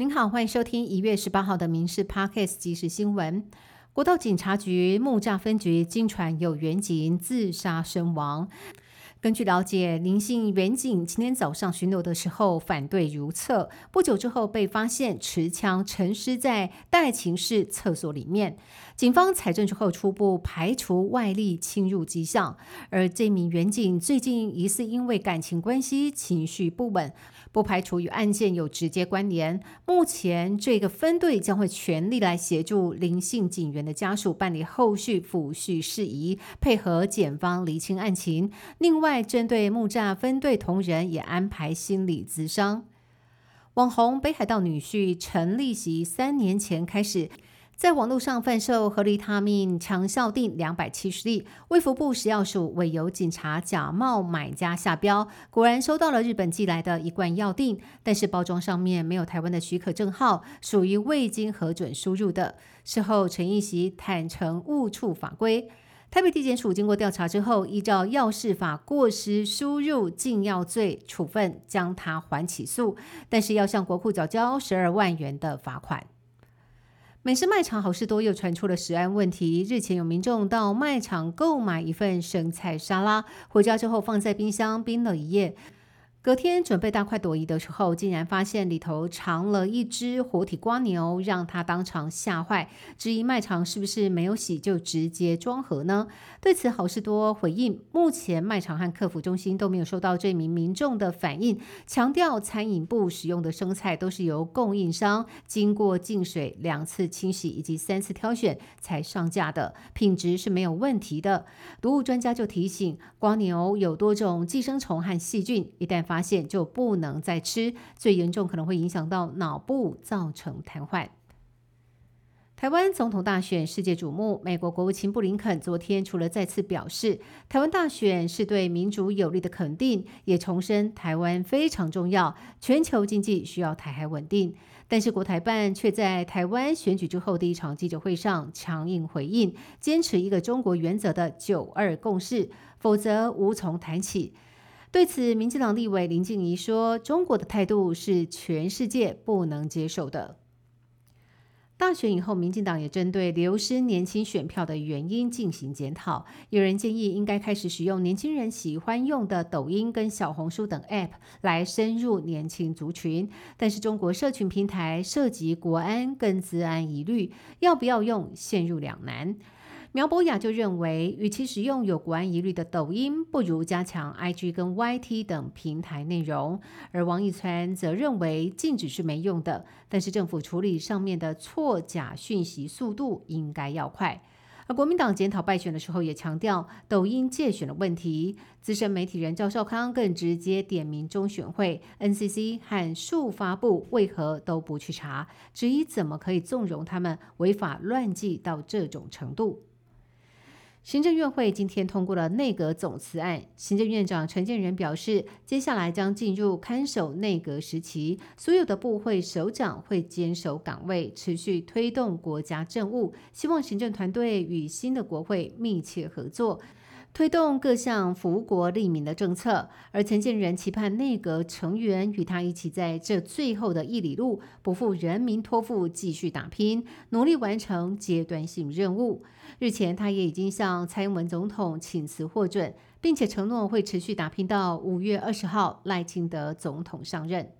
您好，欢迎收听一月十八号的《民事 Podcast》即时新闻。国道警察局木栅分局经传有员警自杀身亡。根据了解，林姓员警今天早上巡逻的时候反对如厕，不久之后被发现持枪沉尸在待勤室厕所里面。警方采证之后，初步排除外力侵入迹象。而这名员警最近疑似因为感情关系情绪不稳，不排除与案件有直接关联。目前这个分队将会全力来协助林姓警员的家属办理后续抚恤事宜，配合检方厘清案情。另外，外，针对木栅分队同仁也安排心理咨商。网红北海道女婿陈立喜三年前开始在网络上贩售合利他命强效定两百七十粒，卫福部食药署委由警察假冒买家下标，果然收到了日本寄来的一罐药定，但是包装上面没有台湾的许可证号，属于未经核准输入的。事后陈义喜坦诚误触法规。台北地检署经过调查之后，依照药事法过失输入禁药罪处分，将他还起诉，但是要向国库缴交十二万元的罚款。美式卖场好事多又传出了食安问题，日前有民众到卖场购买一份生菜沙拉，回家之后放在冰箱冰了一夜。隔天准备大快朵颐的时候，竟然发现里头藏了一只活体瓜牛，让他当场吓坏，质疑卖场是不是没有洗就直接装盒呢？对此，好事多回应，目前卖场和客服中心都没有收到这名民众的反应，强调餐饮部使用的生菜都是由供应商经过净水两次清洗以及三次挑选才上架的，品质是没有问题的。毒物专家就提醒，瓜牛有多种寄生虫和细菌，一旦发现就不能再吃，最严重可能会影响到脑部，造成瘫痪。台湾总统大选世界瞩目，美国国务卿布林肯昨天除了再次表示台湾大选是对民主有利的肯定，也重申台湾非常重要，全球经济需要台海稳定。但是国台办却在台湾选举之后第一场记者会上强硬回应，坚持一个中国原则的九二共识，否则无从谈起。对此，民进党立委林静怡说：“中国的态度是全世界不能接受的。”大选以后，民进党也针对流失年轻选票的原因进行检讨。有人建议应该开始使用年轻人喜欢用的抖音跟小红书等 App 来深入年轻族群。但是中国社群平台涉及国安跟资安疑虑，要不要用，陷入两难。苗博雅就认为，与其使用有国安疑虑的抖音，不如加强 IG 跟 YT 等平台内容。而王义川则认为，禁止是没用的，但是政府处理上面的错假讯息速度应该要快。而国民党检讨败选的时候，也强调抖音借选的问题。资深媒体人赵少康更直接点名中选会、NCC 和数发布为何都不去查，质疑怎么可以纵容他们违法乱纪到这种程度。行政院会今天通过了内阁总辞案。行政院长陈建仁表示，接下来将进入看守内阁时期，所有的部会首长会坚守岗位，持续推动国家政务。希望行政团队与新的国会密切合作。推动各项福国利民的政策，而陈建仁期盼内阁成员与他一起在这最后的一里路，不负人民托付，继续打拼，努力完成阶段性任务。日前，他也已经向蔡英文总统请辞获准，并且承诺会持续打拼到五月二十号赖清德总统上任。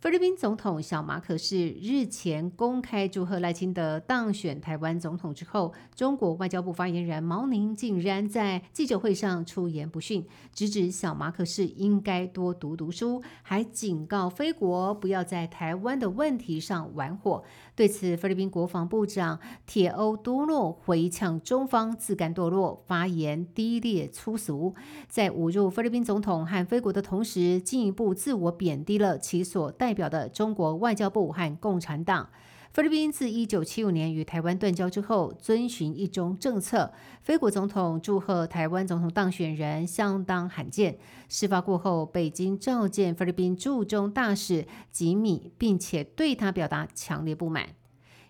菲律宾总统小马可是日前公开祝贺赖清德当选台湾总统之后，中国外交部发言人毛宁竟然在记者会上出言不逊，直指小马可是应该多读读书，还警告菲国不要在台湾的问题上玩火。对此，菲律宾国防部长铁欧多诺回呛中方自甘堕落，发言低劣粗俗，在侮辱菲律宾总统和菲国的同时，进一步自我贬低了其所带。代表的中国外交部和共产党，菲律宾自一九七五年与台湾断交之后，遵循一中政策。菲国总统祝贺台湾总统当选人相当罕见。事发过后，北京召见菲律宾驻中大使吉米，并且对他表达强烈不满。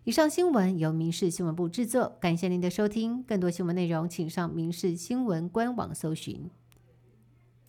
以上新闻由民事新闻部制作，感谢您的收听。更多新闻内容，请上民事新闻官网搜寻。